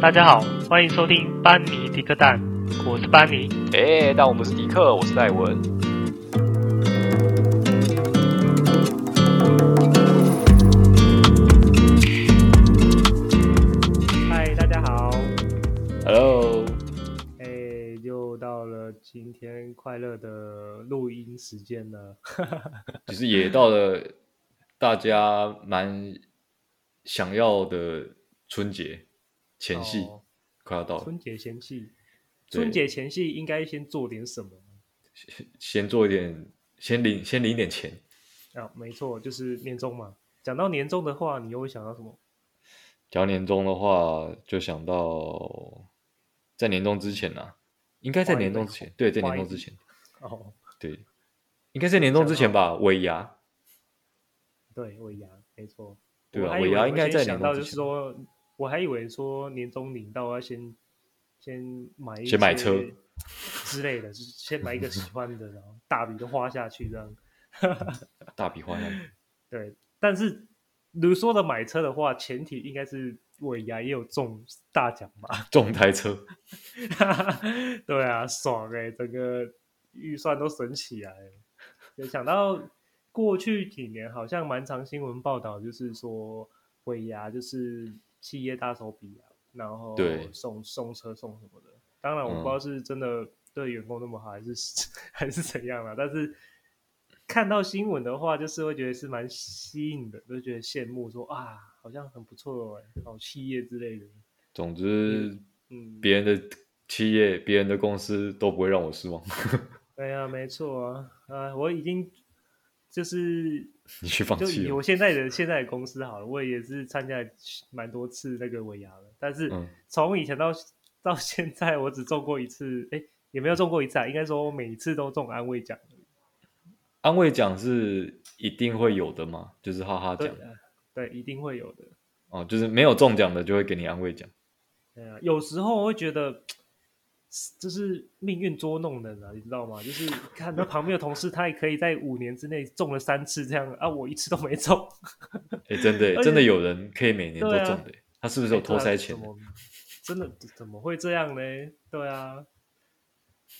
大家好，欢迎收听班尼迪克蛋，我是班尼。哎，但我不是迪克，我是戴文。嗨，大家好。Hello。哎，又到了今天快乐的录音时间了。其实也到了大家蛮想要的春节。前戏、哦、快要到了，春节前戏，春节前戏应该先做点什么？先先做一点，先领先领点钱啊，没错，就是年终嘛。讲到年终的话，你又会想到什么？讲到年终的话，就想到在年终之前啊，应该在年终之前，对，在年终之前。哦，对，应该在年终之前吧，尾牙。对，尾牙，没错。对啊，尾牙应该在年终之前。我还以为说年终领到要先先买一些先买车之类的，就是先买一个喜欢的，然后大笔都花下去这样。大笔花下去。对，但是如说的买车的话，前提应该是尾牙也有中大奖吧？中台车。对啊，爽哎、欸，整个预算都省起来了。有想到过去几年好像蛮常新闻报道，就是说尾牙就是。企业大手笔啊，然后送送车送什么的。当然，我不知道是真的对员工那么好，还是、嗯、还是怎样啊。但是看到新闻的话，就是会觉得是蛮吸引的，就觉得羡慕说，说啊，好像很不错哎，好企业之类的。总之，嗯，别人的企业、别人的公司都不会让我失望。对啊，没错啊，啊，我已经。就是 你去放弃，就我现在的现在的公司好了，我也是参加蛮多次那个尾牙了，但是从以前到到现在，我只中过一次，哎、欸，也没有中过一次啊，应该说我每一次都中安慰奖。安慰奖是一定会有的吗？就是哈哈奖？对，一定会有的。哦，就是没有中奖的就会给你安慰奖。对啊，有时候我会觉得。这是命运捉弄人啊，你知道吗？就是看到旁边的同事，他也可以在五年之内中了三次这样啊，我一次都没中。哎、欸，真的，真的有人可以每年都中的，啊、他是不是有偷塞钱、欸？真的怎么会这样呢？对啊，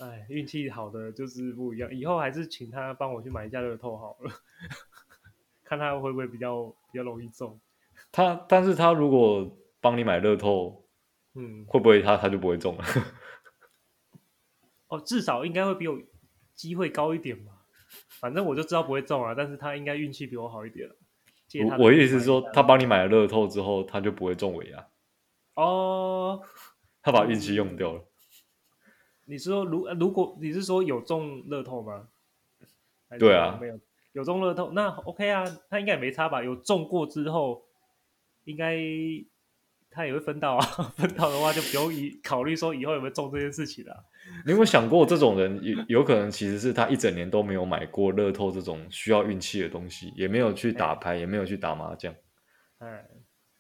哎，运气好的就是不一样，以后还是请他帮我去买一下乐透好了，看他会不会比较比较容易中。他，但是他如果帮你买乐透，嗯，会不会他他就不会中了？哦，至少应该会比我机会高一点吧。反正我就知道不会中啊，但是他应该运气比我好一点。我我意思是说，他帮你买了乐透之后，他就不会中尾牙。哦，他把运气用掉了。你是说，如如果你是说有中乐透吗？对啊，没有有中乐透，那 OK 啊，他应该也没差吧？有中过之后，应该。他也会分到啊，分到的话就不用以考虑说以后有没有中这件事情了、啊。你有没有想过，这种人有有可能其实是他一整年都没有买过乐透这种需要运气的东西，也没有去打牌，欸、也没有去打麻将。哎，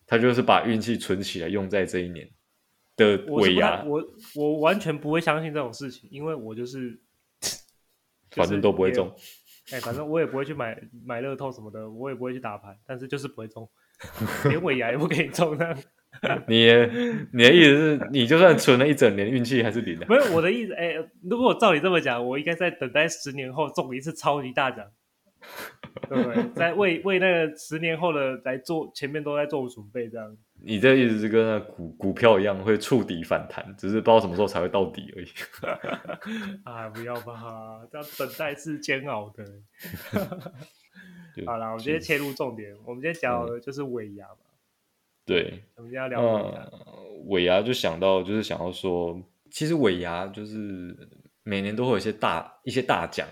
他就是把运气存起来用在这一年的尾牙。我我完全不会相信这种事情，因为我就是，就是、反正都不会中。哎、欸，反正我也不会去买买乐透什么的，我也不会去打牌，但是就是不会中，连尾牙也不给你中那样。你你的意思是你就算存了一整年，运气还是零的？不是，我的意思，哎、欸，如果我照你这么讲，我应该在等待十年后中一次超级大奖，对不对？在为为那个十年后的来做，前面都在做准备，这样。你这意思是跟那股股票一样，会触底反弹，只是不知道什么时候才会到底而已。啊，不要吧，这样等待是煎熬的。好了，我们今天切入重点，我们今天讲的就是尾牙嘛。对，我们要聊尾牙。嗯，尾牙就想到，就是想要说，其实尾牙就是每年都会有一些大一些大奖，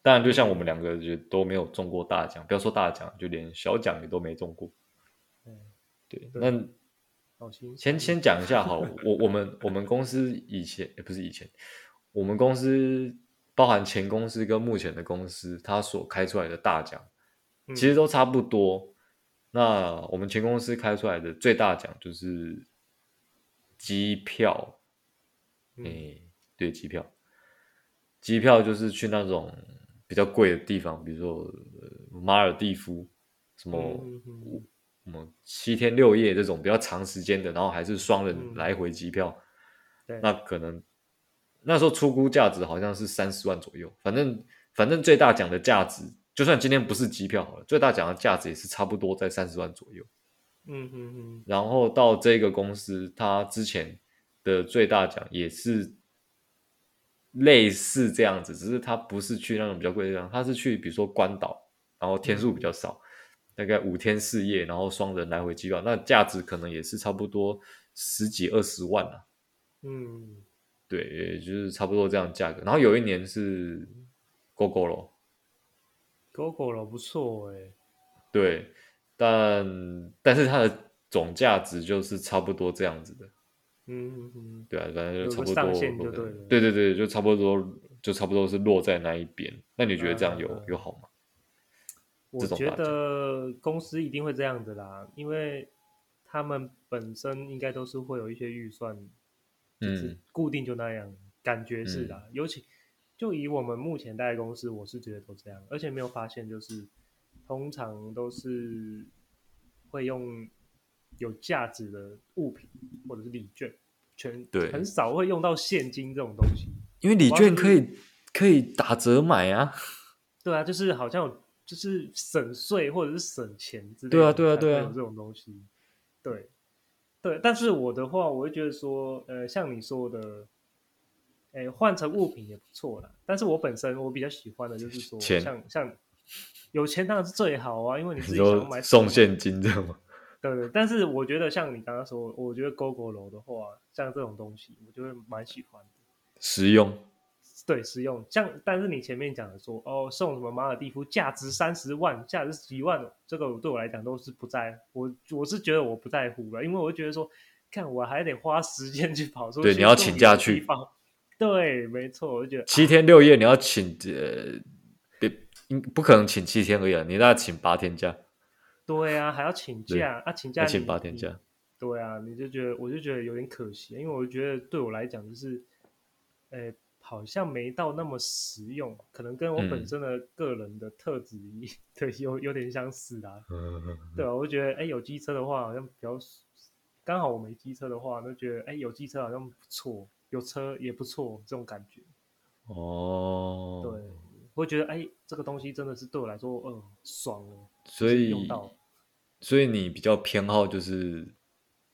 当然就像我们两个就都没有中过大奖，不要说大奖，就连小奖也都没中过。嗯，对，那先先讲一下好，我我们我们公司以前也不是以前，我们公司包含前公司跟目前的公司，它所开出来的大奖，其实都差不多。那我们前公司开出来的最大奖就是机票，哎、嗯。欸，对，机票，机票就是去那种比较贵的地方，比如说马尔蒂夫，什么什么七天六夜这种比较长时间的，然后还是双人来回机票，嗯、那可能那时候出估价值好像是三十万左右。反正反正最大奖的价值，就算今天不是机票好了，最大奖的价值也是差不多在三十万左右。嗯嗯嗯。然后到这个公司，它之前的最大奖也是类似这样子，只是它不是去那种比较贵的地方，它是去比如说关岛，然后天数比较少。嗯大概五天四夜，然后双人来回机票，那价值可能也是差不多十几二十万啊。嗯，对，也就是差不多这样价格。然后有一年是 Gogoro，Gogoro 不错哎。对，但但是它的总价值就是差不多这样子的。嗯嗯嗯。对啊，反正就差不多。对了。对对对，就差不多，就差不多是落在那一边。那你觉得这样有、嗯、有好吗？我觉得公司一定会这样子啦，因为他们本身应该都是会有一些预算，就是固定就那样，嗯、感觉是啦。嗯、尤其就以我们目前待的公司，我是觉得都这样，而且没有发现就是通常都是会用有价值的物品或者是礼券，全对很少会用到现金这种东西，因为礼券可以可以打折买啊。对啊，就是好像。就是省税或者是省钱之类的，对啊，对啊，对啊，有这种东西，对，对。但是我的话，我会觉得说，呃，像你说的，哎，换成物品也不错啦。但是我本身我比较喜欢的就是说，钱像像有钱当然是最好啊，因为你自己想买送现金这样吗？对对。但是我觉得像你刚刚说，我觉得 Gogoro 的话，像这种东西，我就会蛮喜欢的，实用。对，实用。像，但是你前面讲的说，哦，送什么马尔蒂夫，价值三十万，价值几万，这个对我来讲都是不在，我我是觉得我不在乎了，因为我觉得说，看我还得花时间去跑出去，对，你要请假去。对，没错，我就觉得七天六夜你要请，呃，别，不可能请七天而已，你那请八天假。对啊，还要请假啊，请假请八天假。对啊，你就觉得，我就觉得有点可惜，因为我觉得对我来讲就是，诶。好像没到那么实用，可能跟我本身的个人的特质 对有有点相似啊。嗯嗯、对啊，我就觉得哎，有机车的话好像比较刚好，我没机车的话，就觉得哎，有机车好像不错，有车也不错，这种感觉。哦，对，我会觉得哎，这个东西真的是对我来说，嗯，爽哦。所以用到，所以你比较偏好就是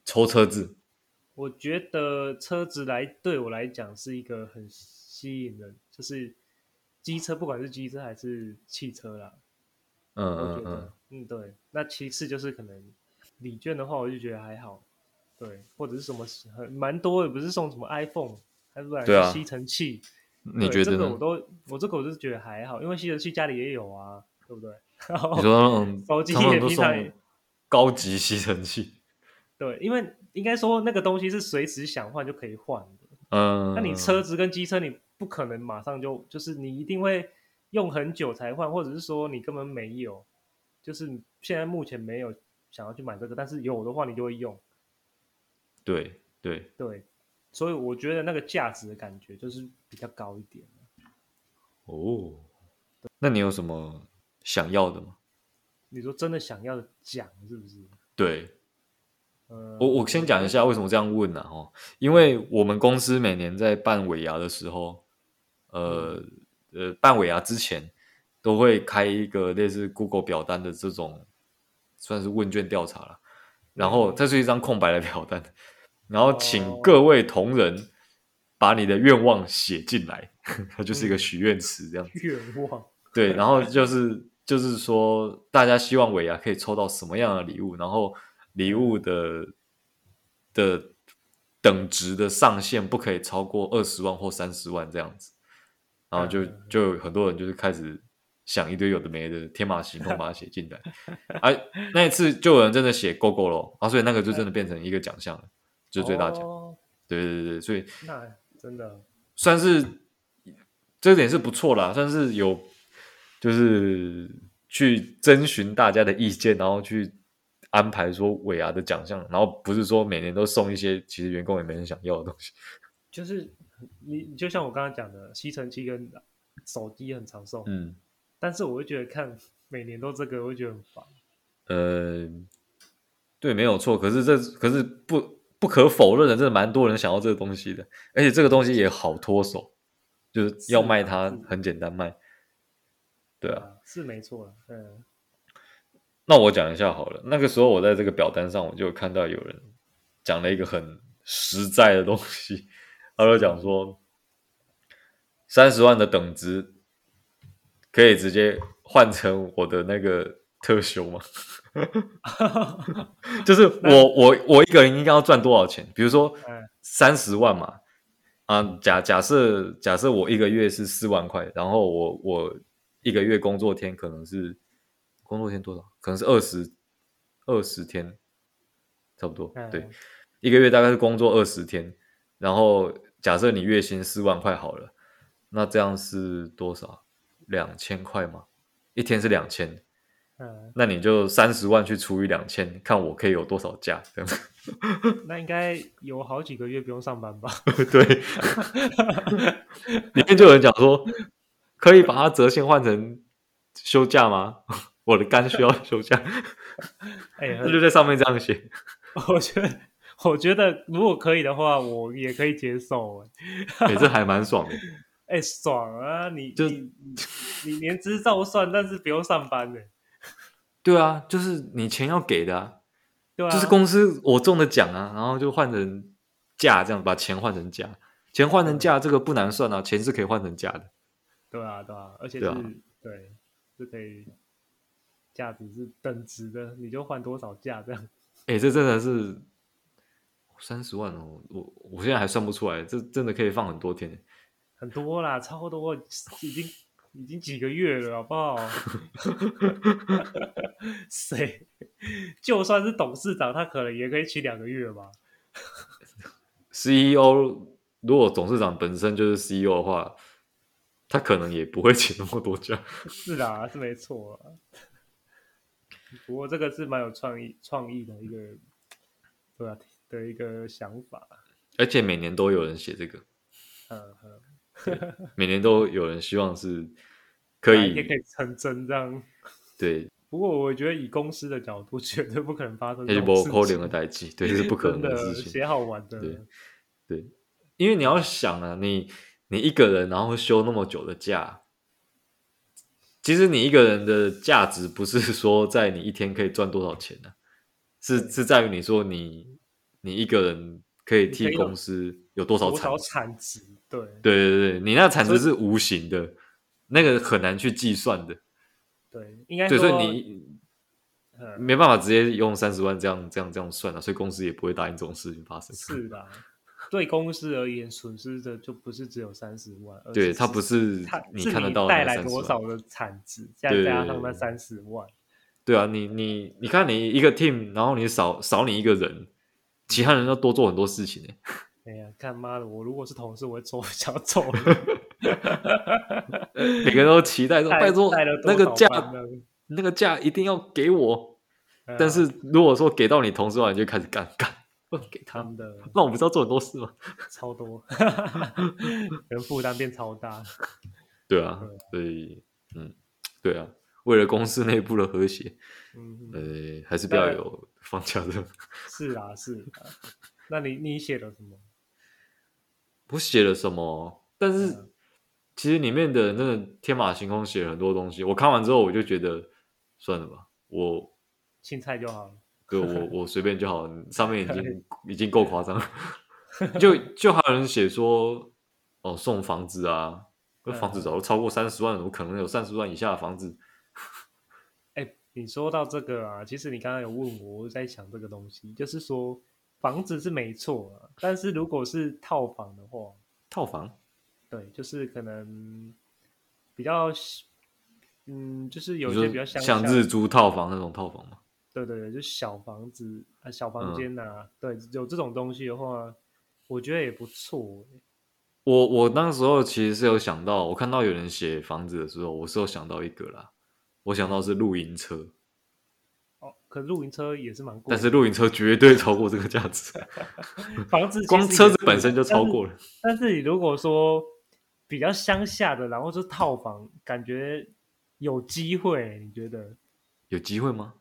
抽车子。我觉得车子来对我来讲是一个很。吸引人就是机车，不管是机车还是汽车啦。嗯我觉得嗯嗯，对。那其次就是可能礼券的话，我就觉得还好。对，或者是什么很蛮多的，不是送什么 iPhone，还是来吸尘器。你觉得这个我都我这个我就觉得还好，因为吸尘器家里也有啊，对不对？你说 手机也平常高级吸尘器。对，因为应该说那个东西是随时想换就可以换的。嗯，那你车子跟机车你。不可能马上就就是你一定会用很久才换，或者是说你根本没有，就是现在目前没有想要去买这个，但是有的话你就会用。对对对，所以我觉得那个价值的感觉就是比较高一点。哦，那你有什么想要的吗？你说真的想要的奖是不是？对。我我先讲一下为什么这样问呢？哦，因为我们公司每年在办尾牙的时候，呃呃，办尾牙之前都会开一个类似 Google 表单的这种，算是问卷调查了。然后这是一张空白的表单，然后请各位同仁把你的愿望写进来，它就是一个许愿池这样子。愿望。对，然后就是就是说大家希望尾牙可以抽到什么样的礼物，然后。礼物的的等值的上限不可以超过二十万或三十万这样子，然后就就有很多人就是开始想一堆有的没的天马行空把它写进来，哎、啊，那一次就有人真的写 Gogoro，啊，所以那个就真的变成一个奖项了，就是最大奖。哦、对对对，所以那真的算是这点是不错啦，算是有就是去征询大家的意见，然后去。安排说尾牙的奖项，然后不是说每年都送一些其实员工也没人想要的东西。就是你就像我刚刚讲的，吸尘器跟手机很常送，嗯，但是我会觉得看每年都这个，我会觉得很烦。呃，对，没有错。可是这可是不不可否认的，真的蛮多人想要这个东西的，而且这个东西也好脱手，就是要卖它很简单卖。对啊，是没错。嗯，那我讲一下好了。那个时候我在这个表单上，我就看到有人讲了一个很实在的东西，他就讲说，三十万的等值可以直接换成我的那个特休吗？就是我我我一个人应该要赚多少钱？比如说三十万嘛，啊，假假设假设我一个月是四万块，然后我我一个月工作天可能是工作天多少？可能是二十二十天，差不多。对，一个月大概是工作二十天，然后假设你月薪四万块好了，那这样是多少？两千块吗？一天是两千。嗯，那你就三十万去除以两千，看我可以有多少假这样子。那应该有好几个月不用上班吧？对，里面就有人讲说，可以把它折现换成休假吗？我的肝需要休假。哎，那就在上面这样写。我觉得，我觉得如果可以的话，我也可以接受。哎，这还蛮爽的。哎，爽啊！你就你你年资照算，但是不用上班呢。对啊，就是你钱要给的啊，对啊，就是公司我中的奖啊，然后就换成价，这样把钱换成价，钱换成价，这个不难算啊，钱是可以换成价的。对啊，对啊，而且是，对啊，对，是可以价值是等值的，你就换多少价这样。哎，这真的是三十万哦，我我现在还算不出来，这真的可以放很多天，很多啦，超多，已经。已经几个月了，好不好？谁？就算是董事长，他可能也可以请两个月吧。CEO 如果董事长本身就是 CEO 的话，他可能也不会请那么多假。是啊，是没错。不过这个是蛮有创意、创意的一个，对啊，的一个想法。而且每年都有人写这个。嗯嗯。每年都有人希望是可以，也可以成真这样。对，不过我觉得以公司的角度，绝对不可能发生。这不可能的代际，对，这是不可能的事情。写好玩的，对，对，因为你要想啊，你你一个人然后休那么久的假，其实你一个人的价值不是说在你一天可以赚多少钱呢、啊？是是在于你说你你一个人可以替公司有多少产值。对对对对，你那产值是无形的，那个很难去计算的。对，应该说对，所以你、嗯、没办法直接用三十万这样这样这样算了，所以公司也不会答应这种事情发生。是的，对公司而言，损失的就不是只有三十万，对，它不是你看得到的带来多少的产值，再加上那三十万。对啊，你你你看，你一个 team，然后你少少你一个人，其他人要多做很多事情呢。哎呀，看妈的！我如果是同事，我会走，想走。每个人都期待说：“拜托，那个价，那个价一定要给我。嗯”但是如果说给到你同事的话，你就开始干干，不给他们的，那我不知道做很多事吗？超多，人负担变超大。对啊，所以嗯，对啊，为了公司内部的和谐，嗯，呃，还是不要有放假的。是啊，是啊。那你你写了什么？我写了什么？但是其实里面的那个天马行空写了很多东西。我看完之后，我就觉得算了吧，我青菜就好了。对，我 我随便就好了。上面已经已经够夸张了。就就还有人写说，哦，送房子啊，那房子早就超过三十万，怎么可能有三十万以下的房子？你说到这个啊，其实你刚刚有问我，我在想这个东西，就是说。房子是没错，但是如果是套房的话，套房，对，就是可能比较，嗯，就是有一些比较像日租套房那种套房嘛。对对对，就小房子啊，小房间呐、啊，嗯、对，有这种东西的话，我觉得也不错。我我那时候其实是有想到，我看到有人写房子的时候，我是有想到一个啦，我想到是露营车。可露营车也是蛮贵，但是露营车绝对超过这个价值。房子光车子本身就超过了。但是，你如果说比较乡下的，然后是套房，感觉有机会，你觉得？有机会吗？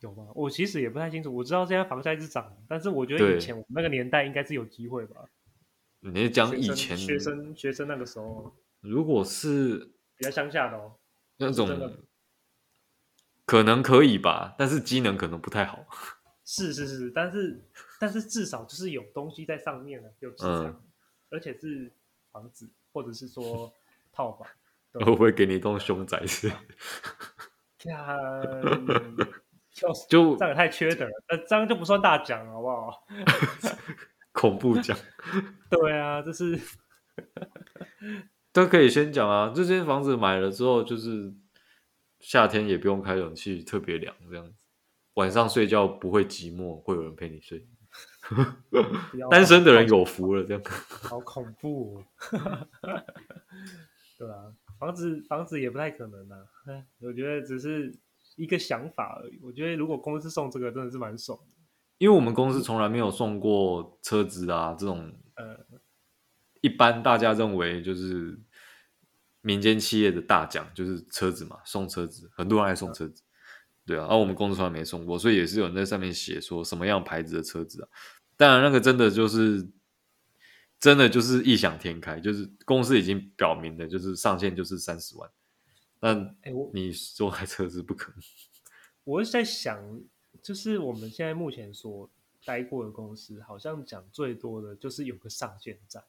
有吗？我其实也不太清楚。我知道现在房价一直涨，但是我觉得以前我们那个年代应该是有机会吧。你是讲以前学生学生，学生那个时候，如果是比较乡下的哦，那种可能可以吧，但是机能可能不太好。是是是，但是但是至少就是有东西在上面了，有资产，嗯、而且是房子或者是说套房，会不会给你一栋凶宅是？就就 这样也太缺德了，那这样就不算大奖好不好？恐怖奖。对啊，这是 都可以先讲啊。这间房子买了之后，就是夏天也不用开冷气，特别凉，这样子。晚上睡觉不会寂寞，会有人陪你睡。单身的人有福了，这样。好恐怖哦。对啊，房子房子也不太可能啊。我觉得只是。一个想法而已。我觉得如果公司送这个，真的是蛮爽的。因为我们公司从来没有送过车子啊，这种呃，一般大家认为就是民间企业的大奖就是车子嘛，送车子，很多人爱送车子，对啊。而我们公司从来没送过，所以也是有人在上面写说什么样牌子的车子啊。当然，那个真的就是真的就是异想天开，就是公司已经表明的，就是上限就是三十万。但你说台车子不可能。我是在想，就是我们现在目前所待过的公司，好像讲最多的就是有个上限在。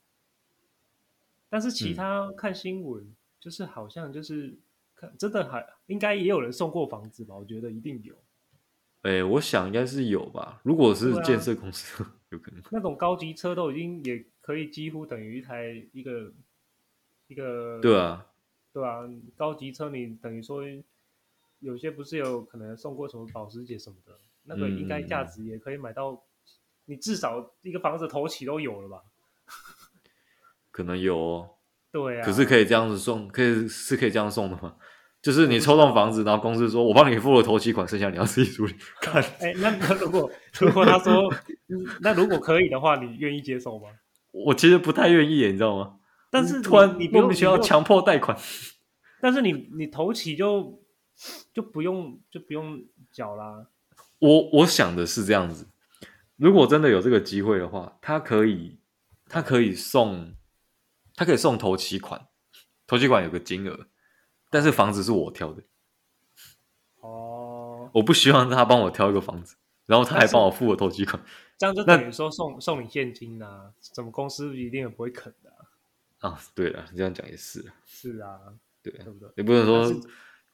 但是其他看新闻，就是好像就是看真的还应该也有人送过房子吧？我觉得一定有。哎、欸，我想应该是有吧。如果是建设公司，啊、有可能。那种高级车都已经也可以几乎等于一台一个一个。对啊。对啊，高级车你等于说有些不是有可能送过什么保时捷什么的，那个应该价值也可以买到，你至少一个房子头起都有了吧？可能有哦。对啊。可是可以这样子送，可以是可以这样送的吗？就是你抽中房子，然后公司说我帮你付了头期款，剩下你要自己处理。看，哎，那那如果如果他说，那如果可以的话，你愿意接受吗？我其实不太愿意，你知道吗？但是突然你莫名其妙强迫贷款，但是你你头期就就不用就不用缴啦。我我想的是这样子，如果真的有这个机会的话，他可以他可以送他可以送头期款，头期款有个金额，但是房子是我挑的。哦，我不希望他帮我挑一个房子，然后他还帮我付了头期款，这样就等于说送送你现金啊，怎么公司一定也不会肯的。啊，对了，你这样讲也是。是啊，对，对不对？也不能说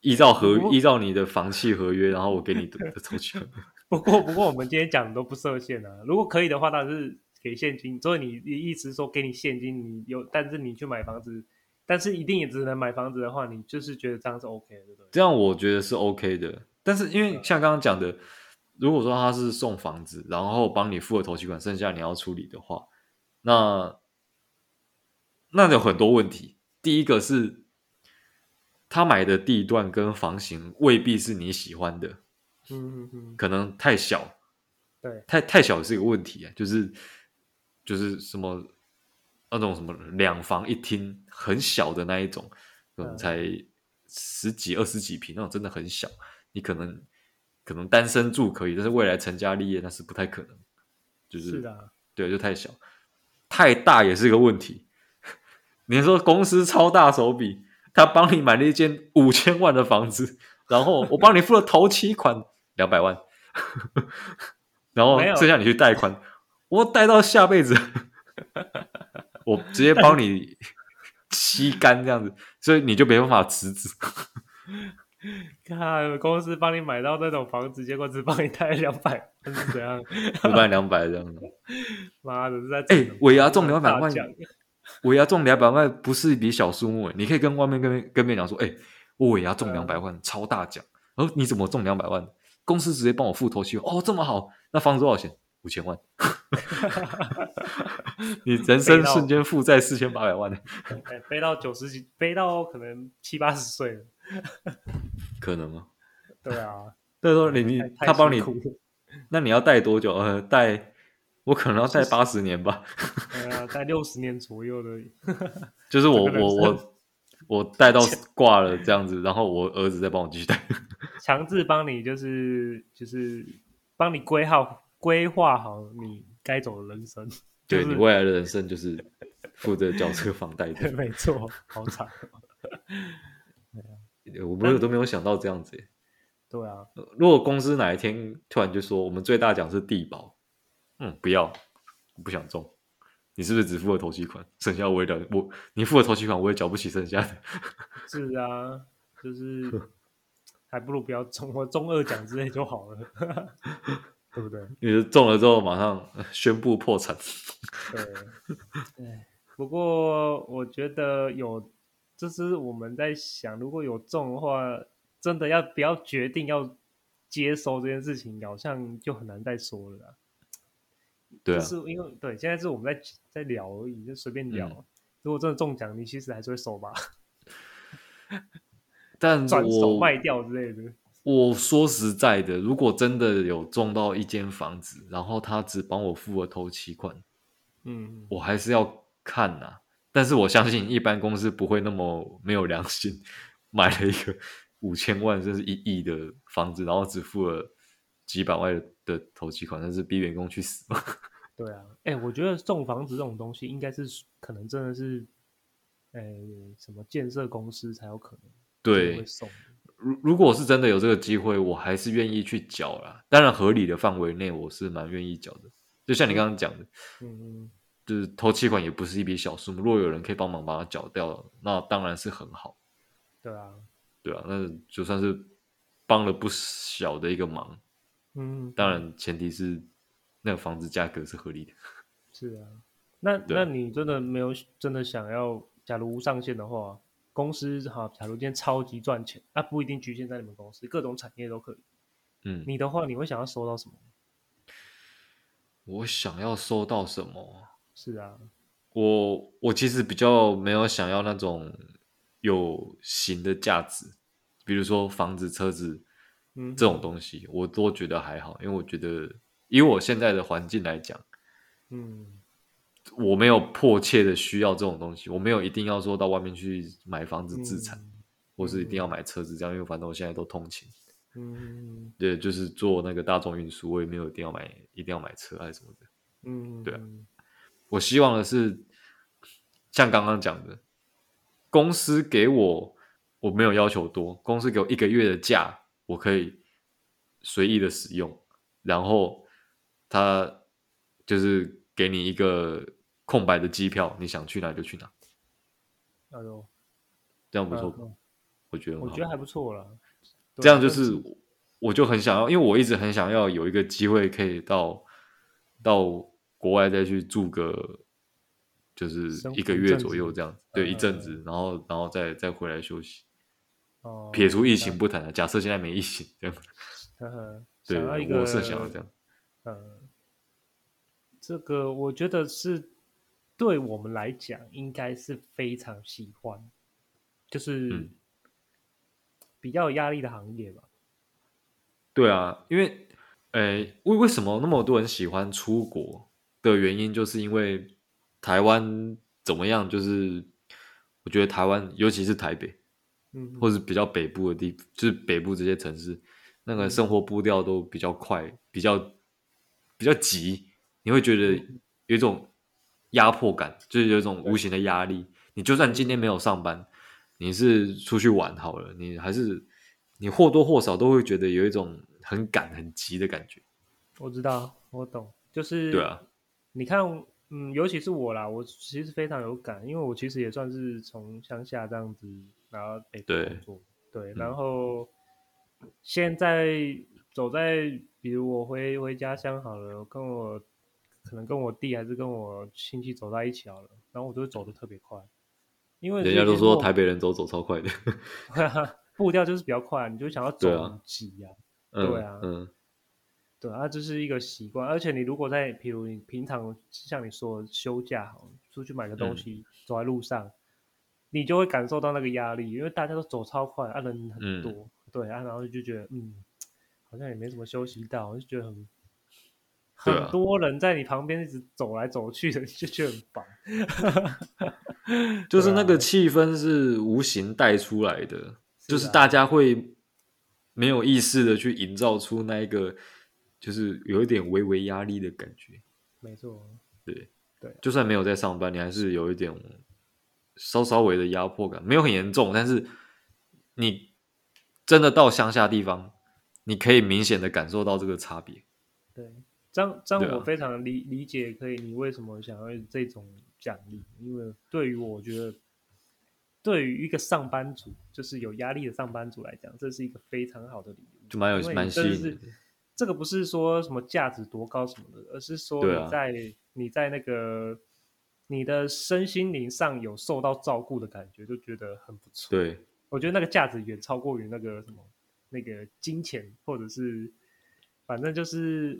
依照合依照你的房契合约，然后我给你的头期。不过，不过我们今天讲的都不设限啊。如果可以的话，当然是给现金。所以你你意思说给你现金，你有，但是你去买房子，但是一定也只能买房子的话，你就是觉得这样是 OK 的，对不对？这样我觉得是 OK 的。但是因为像刚刚讲的，如果说他是送房子，然后帮你付了头期款，剩下你要处理的话，那。那有很多问题。第一个是，他买的地段跟房型未必是你喜欢的，嗯嗯嗯，可能太小，对，太太小是一个问题啊，就是就是什么那种什么两房一厅很小的那一种，可能才十几二十几平那种，真的很小。你可能可能单身住可以，但是未来成家立业那是不太可能，就是，是的，对，就太小，太大也是一个问题。你说公司超大手笔，他帮你买了一间五千万的房子，然后我帮你付了头期款两百万，然后剩下你去贷款，我带到下辈子，我直接帮你吸干这样子，所以你就没办法辞职。看公司帮你买到那种房子，结果只帮你贷两百，是怎样？五百两百这样子，妈的是在哎，尾牙中两百万。尾牙中两百万不是一笔小数目，你可以跟外面跟跟别人讲说，哎、欸，我尾牙中两百万，嗯、超大奖。然后你怎么中两百万？公司直接帮我付头期，哦，这么好，那房子多少钱？五千万。你人生瞬间负债四千八百万呢，背 到九十几，背到可能七八十岁了，可能吗？对啊，那时候你你他帮你，那你要贷多久？呃，贷。我可能要贷八十年吧，对啊，贷六十年左右的，就是我我我我贷到挂了这样子，然后我儿子再帮我继续贷，强制帮你就是就是帮你规划规划好你该走的人生，对、就是、你未来的人生就是负责交车房贷的，没错，好惨。我们都没有想到这样子耶。对啊，如果公司哪一天突然就说我们最大奖是地保，嗯，不要，我不想中。你是不是只付了头期款，剩下我也了我你付了头期款，我也缴不起剩下的。是啊，就是还不如不要中，我中二奖之类就好了，对不对？你中了之后马上宣布破产。对，不过我觉得有，就是我们在想，如果有中的话，真的要不要决定要接收这件事情，好像就很难再说了啦。对、啊，就是因为对，现在是我们在在聊而已，就随便聊。嗯、如果真的中奖，你其实还是会收吧？但转手卖掉之类的。我说实在的，如果真的有中到一间房子，然后他只帮我付了头期款，嗯，我还是要看呐、啊。但是我相信一般公司不会那么没有良心，买了一个五千万甚至一亿的房子，然后只付了几百万的头期款，那是逼员工去死吗？对啊，哎、欸，我觉得送房子这种东西，应该是可能真的是，什么建设公司才有可能对会送。如如果是真的有这个机会，我还是愿意去缴啦。当然，合理的范围内，我是蛮愿意缴的。就像你刚刚讲的，嗯嗯，就是头期款也不是一笔小数目。如果有人可以帮忙把它缴掉，那当然是很好。对啊，对啊，那就算是帮了不小的一个忙。嗯，当然前提是。那个房子价格是合理的，是啊，那那你真的没有真的想要？假如无上限的话，公司哈，假如今天超级赚钱，那不一定局限在你们公司，各种产业都可以。嗯，你的话，你会想要收到什么？我想要收到什么？是啊，我我其实比较没有想要那种有形的价值，比如说房子、车子，嗯，这种东西，我都觉得还好，因为我觉得。以我现在的环境来讲，嗯，我没有迫切的需要这种东西，我没有一定要说到外面去买房子自产，嗯、或是一定要买车子这样，因为反正我现在都通勤，嗯，对，就是做那个大众运输，我也没有一定要买，一定要买车还是什么的，嗯，对啊，我希望的是像刚刚讲的，公司给我，我没有要求多，公司给我一个月的假，我可以随意的使用，然后。他就是给你一个空白的机票，你想去哪就去哪。哎呦，这样不错，嗯、我觉得我觉得还不错了。这样就是，我就很想要，因为我一直很想要有一个机会可以到到国外再去住个，就是一个月左右这样，对，一阵子，然后然后再再回来休息。哦，撇除疫情不谈了，假设现在没疫情这样。对，我是想要这样。嗯，这个我觉得是对我们来讲，应该是非常喜欢，就是比较有压力的行业吧。对啊，因为，诶，为为什么那么多人喜欢出国的原因，就是因为台湾怎么样？就是我觉得台湾，尤其是台北，嗯，或是比较北部的地，就是北部这些城市，那个生活步调都比较快，比较。比较急，你会觉得有一种压迫感，就是有一种无形的压力。你就算今天没有上班，你是出去玩好了，你还是你或多或少都会觉得有一种很赶、很急的感觉。我知道，我懂，就是对啊。你看，嗯，尤其是我啦，我其实非常有感，因为我其实也算是从乡下这样子，然后北工作，对，对，然后现在走在。比如我回回家乡好了，跟我可能跟我弟还是跟我亲戚走在一起好了，然后我就会走的特别快，因为人家都说台北人走走超快的，步调就是比较快，你就想要走很急呀，对啊，嗯，对啊，这是一个习惯，而且你如果在，比如你平常像你说休假好，出去买个东西，嗯、走在路上，你就会感受到那个压力，因为大家都走超快，啊人很多，嗯、对啊，然后就觉得嗯。好像也没什么休息到，我就觉得很、啊、很多人在你旁边一直走来走去的，就觉得很烦。就是那个气氛是无形带出来的，啊、就是大家会没有意识的去营造出那一个，就是有一点微微压力的感觉。没错，对。对，就算没有在上班，你还是有一点稍稍微的压迫感，没有很严重，但是你真的到乡下地方，你可以明显的感受到这个差别。对，这样这样我非常理理解，可以你为什么想要这种奖励，因为对于我觉得。对于一个上班族，就是有压力的上班族来讲，这是一个非常好的礼物，就蛮有蛮吸引的。这个不是说什么价值多高什么的，而是说你在、啊、你在那个你的身心灵上有受到照顾的感觉，就觉得很不错。对，我觉得那个价值远超过于那个什么那个金钱，或者是反正就是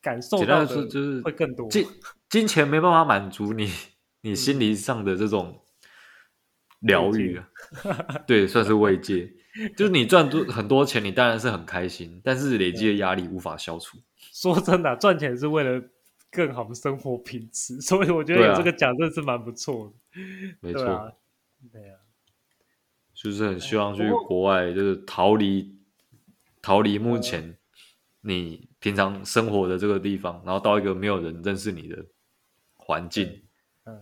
感受到的就是会更多。金金钱没办法满足你 你心理上的这种。疗愈啊，对，算是慰藉。就是你赚多很多钱，你当然是很开心，但是累积的压力无法消除。说真的，赚钱是为了更好的生活品质，所以我觉得有这个奖真是蛮不错的。没错，对啊，就是很希望去国外，就是逃离逃离目前你平常生活的这个地方，然后到一个没有人认识你的环境。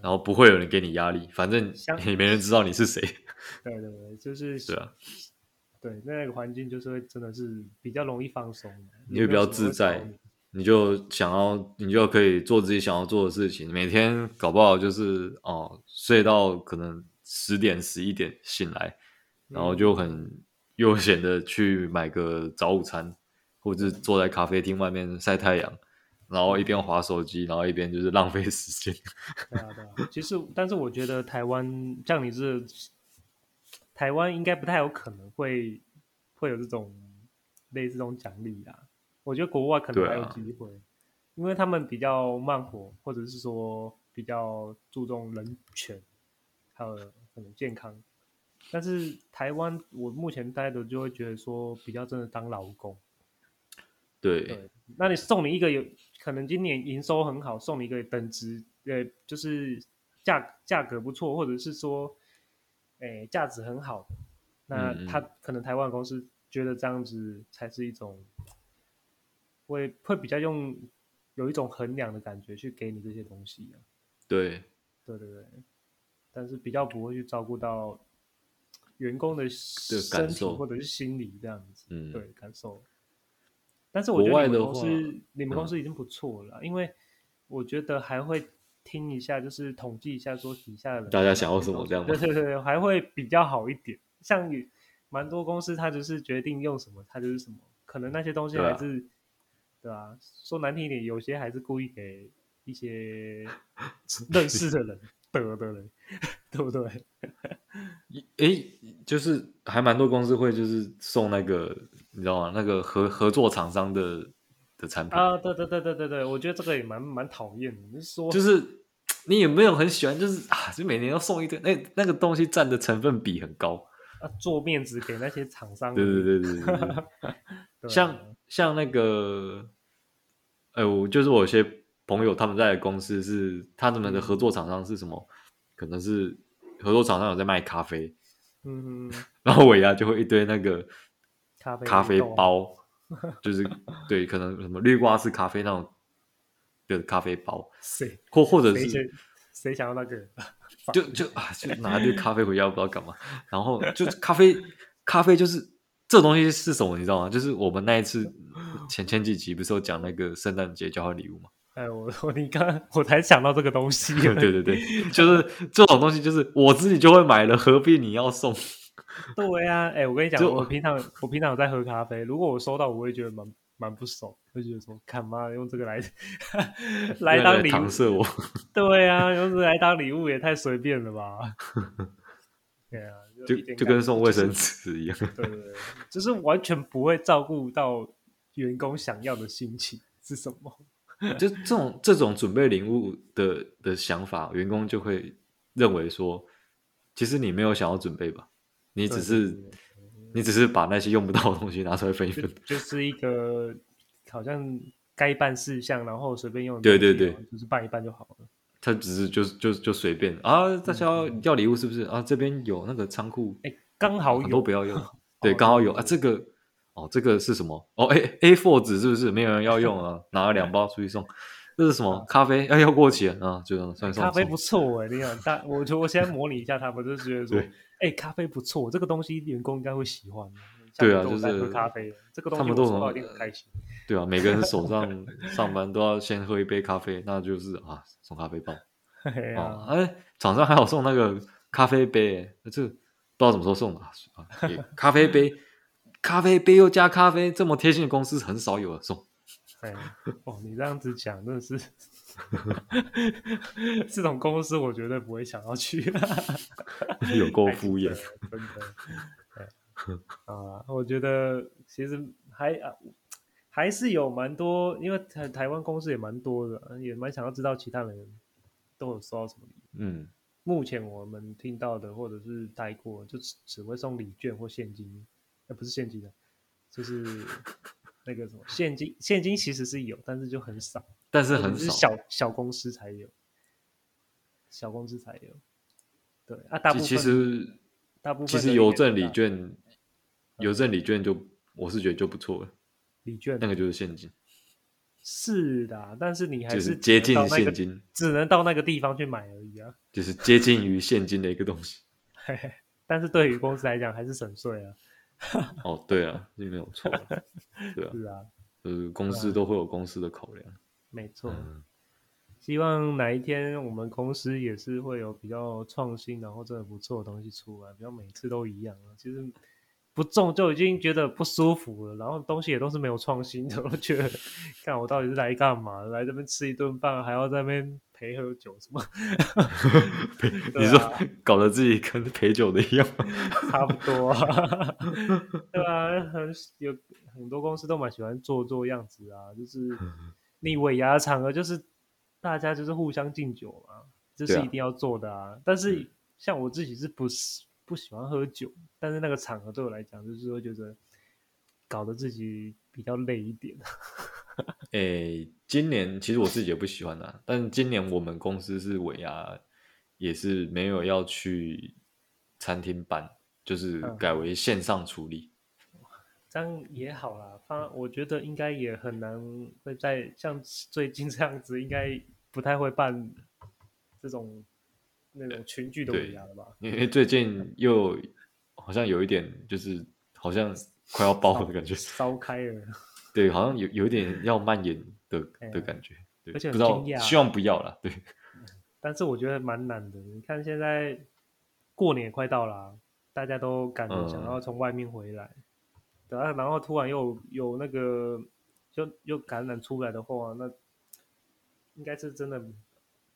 然后不会有人给你压力，反正 也没人知道你是谁。对对对，就是 对啊，对那个环境就是会真的是比较容易放松，你会比较自在，你就想要你就可以做自己想要做的事情。每天搞不好就是哦，睡到可能十点十一点醒来，然后就很悠闲的去买个早午餐，或者是坐在咖啡厅外面晒太阳。然后一边划手机，然后一边就是浪费时间。对啊，对啊。其实，但是我觉得台湾像你是台湾，应该不太有可能会会有这种类似这种奖励啊。我觉得国外可能还有机会，啊、因为他们比较慢活，或者是说比较注重人权，还有可能健康。但是台湾，我目前待的就会觉得说比较真的当劳工。对，对，那你送你一个有。可能今年营收很好，送你一个等值，呃，就是价价格不错，或者是说，诶，价值很好的。那他可能台湾公司觉得这样子才是一种，会会比较用有一种衡量的感觉去给你这些东西啊。对，对对对，但是比较不会去照顾到员工的身体或者是心理这样子，嗯，对，感受。但是我觉得你们公司，你们公司已经不错了，嗯，因为我觉得还会听一下，就是统计一下说底下的人大家想要什么这样，对 对对，还会比较好一点。像蛮多公司，他就是决定用什么，他就是什么，可能那些东西还是，对啊，说难听一点，有些还是故意给一些 认识的人得的人，对不对？诶，就是还蛮多公司会就是送那个。你知道吗？那个合合作厂商的的产品啊，对对对对对对，我觉得这个也蛮蛮讨厌的。你是说，就是你有没有很喜欢？就是啊，就每年要送一堆，那那个东西占的成分比很高啊，做面子给那些厂商。对对对对对，对 像像那个，哎，我就是我有些朋友他们在公司是他们的合作厂商是什么？嗯、可能是合作厂商有在卖咖啡，嗯，然后尾牙就会一堆那个。咖啡，咖啡包，就是对，可能什么绿挂式咖啡那种的咖啡包，谁或或者是谁，谁想要那个，就就啊，就拿一堆咖啡回家不知道干嘛，然后就咖啡咖啡就是这东西是什么你知道吗？就是我们那一次前前几集不是有讲那个圣诞节交换礼物吗？哎，我我你刚我才想到这个东西，对对对，就是这种东西就是我自己就会买了，何必你要送？对呀、啊，哎、欸，我跟你讲，我平常我平常有在喝咖啡，如果我收到，我会觉得蛮蛮不爽，会觉得说，看妈用这个来 来当礼物。对呀、啊，用这个来当礼物也太随便了吧？对啊，就就，就跟送卫生纸一样，对对对，就是完全不会照顾到员工想要的心情是什么？就这种这种准备礼物的的想法，员工就会认为说，其实你没有想要准备吧？你只是，你只是把那些用不到的东西拿出来分一分，就，就是一个好像该办事项，然后随便用。对对对，就是办一办就好了。他只是就就就随便啊，大家要礼物是不是啊？这边有那个仓库，哎，刚好有，都不要用。对，刚好有啊，这个哦，这个是什么？哦，，A A four 纸是不是没有人要用啊？拿了两包出去送。这是什么咖啡？哎，要过期了啊！就算算。咖啡不错哎，你想，但，我就我先模拟一下，他们就觉得说，哎，咖啡不错，这个东西员工应该会喜欢。对啊，就是喝咖啡，这个东西他们都很一定很开心。对啊，每个人手上上班都要先喝一杯咖啡，那就是啊，送咖啡包。啊，哎，厂商还有送那个咖啡杯，这不知道什么时候送的啊？咖啡杯，咖啡杯又加咖啡，这么贴心的公司很少有的送。哎，哦，你这样子讲，真的是 这种公司，我绝对不会想要去。有够敷衍，真的。啊，我觉得其实还啊，还是有蛮多，因为台台湾公司也蛮多的，也蛮想要知道其他人都有收到什么礼。嗯，目前我们听到的或者是带过，就只只会送礼券或现金，呃，不是现金的，就是。那个什么现金，现金其实是有，但是就很少，但是很少，是小小公司才有，小公司才有。对啊，大部分其实大部分其实邮政礼券，邮政礼券就我是觉得就不错了。礼券那个就是现金，是的，但是你还是、就是、接近现金，只能到那个地方去买而已啊。就是接近于现金的一个东西，但是对于公司来讲还是省税啊。哦，对啊，是没有错，对啊，是啊，呃，公司都会有公司的考量，没错。嗯、希望哪一天我们公司也是会有比较创新，然后真的不错的东西出来，不要每次都一样啊。其实不中就已经觉得不舒服了，然后东西也都是没有创新的，我觉得，看我到底是来干嘛？来这边吃一顿饭，还要在那边。陪喝酒什么？你说搞得自己跟陪酒的一样，差不多啊，对啊，很有很多公司都蛮喜欢做做样子啊，就是你尾牙场合就是大家就是互相敬酒嘛，这是一定要做的啊。但是像我自己是不是不喜欢喝酒，但是那个场合对我来讲就是会觉得搞得自己比较累一点。诶、欸，今年其实我自己也不喜欢的，但今年我们公司是尾牙，也是没有要去餐厅办，就是改为线上处理。嗯、这样也好啦，反我觉得应该也很难会在像最近这样子，应该不太会办这种那种群聚的尾牙了吧？因为最近又好像有一点，就是好像快要爆的感觉，烧开了。对，好像有有一点要蔓延的、嗯、的感觉，对，而且不知道，希望不要了，对。但是我觉得蛮难的，你看现在过年快到了、啊，大家都赶着想要从外面回来，嗯、对啊，然后突然又有那个就又感染出来的话，那应该是真的，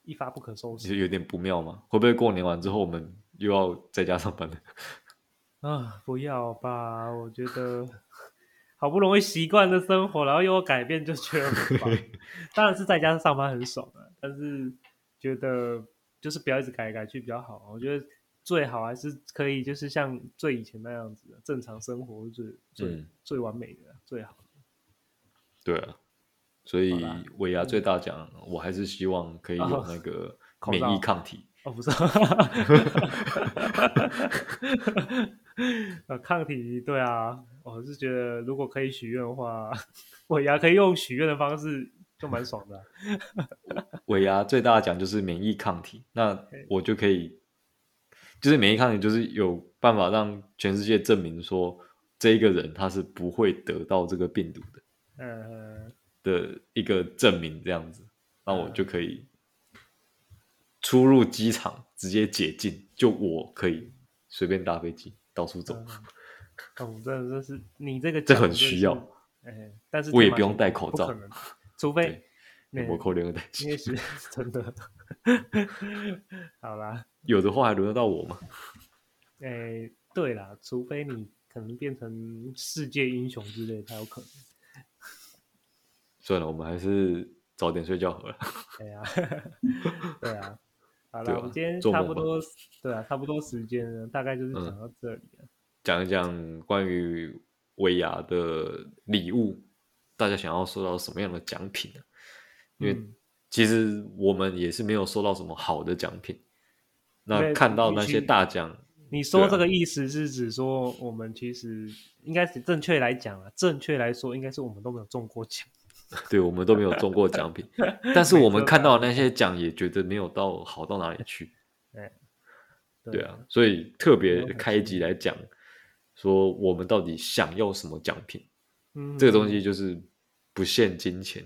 一发不可收拾。其实有点不妙嘛，会不会过年完之后我们又要在家上班了？啊，不要吧，我觉得。好不容易习惯的生活，然后又要改变，就觉得很烦。当然是在家上班很爽啊，但是觉得就是不要一直改来改去比较好。我觉得最好还是可以，就是像最以前那样子的正常生活是，最最、嗯、最完美的最好的。对啊，所以尾牙最大奖，我还是希望可以有那个免疫抗体。哦，不是。呃，抗体对啊，我是觉得如果可以许愿的话，尾牙可以用许愿的方式，就蛮爽的、啊。尾牙最大的奖就是免疫抗体，那我就可以，就是免疫抗体就是有办法让全世界证明说这一个人他是不会得到这个病毒的，嗯，的一个证明这样子，那我就可以出入机场直接解禁，就我可以随便搭飞机。到处走，哦，真的是你这个这很需要，哎，但是我也不用戴口罩，除非我口连个戴，也是 真的。好啦，有的话还轮得到我吗？哎，对啦，除非你可能变成世界英雄之类，才有可能。算了，我们还是早点睡觉好了。对呀，对啊。好了，我们今天差不多，对啊，差不多时间了，大概就是讲到这里了。讲、嗯、一讲关于维亚的礼物，大家想要收到什么样的奖品呢？因为其实我们也是没有收到什么好的奖品。嗯、那看到那些大奖，你说这个意思是指说，我们其实应该是正确来讲啊，正确来说，应该是我们都没有中过奖。对，我们都没有中过奖品，但是我们看到那些奖也觉得没有到好到哪里去。对啊，所以特别开一集来讲，说我们到底想要什么奖品？嗯，这个东西就是不限金钱，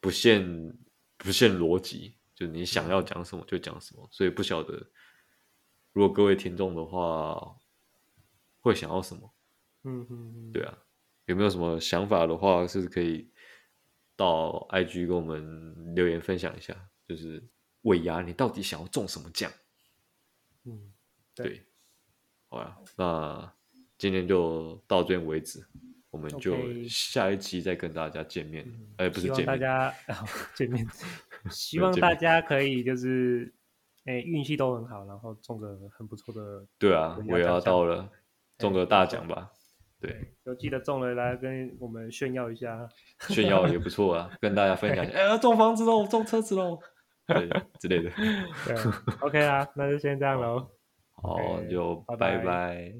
不限不限逻辑，就你想要讲什么就讲什么。所以不晓得。如果各位听众的话，会想要什么？嗯嗯，对啊，有没有什么想法的话，是可以到 IG 跟我们留言分享一下。就是尾牙，你到底想要中什么奖？嗯，对，对，好呀，那今天就到这边为止，我们就下一期再跟大家见面。哎、不是 见面，大家见面，希望大家可以就是。哎，运气都很好，然后中个很不错的。对啊，我也要到了，中个大奖吧。对，就记得中了来跟我们炫耀一下。炫耀也不错啊，跟大家分享一下。哎，中房子喽，中车子喽，对之类的。对，OK 啊，那就先这样喽。好，就拜拜。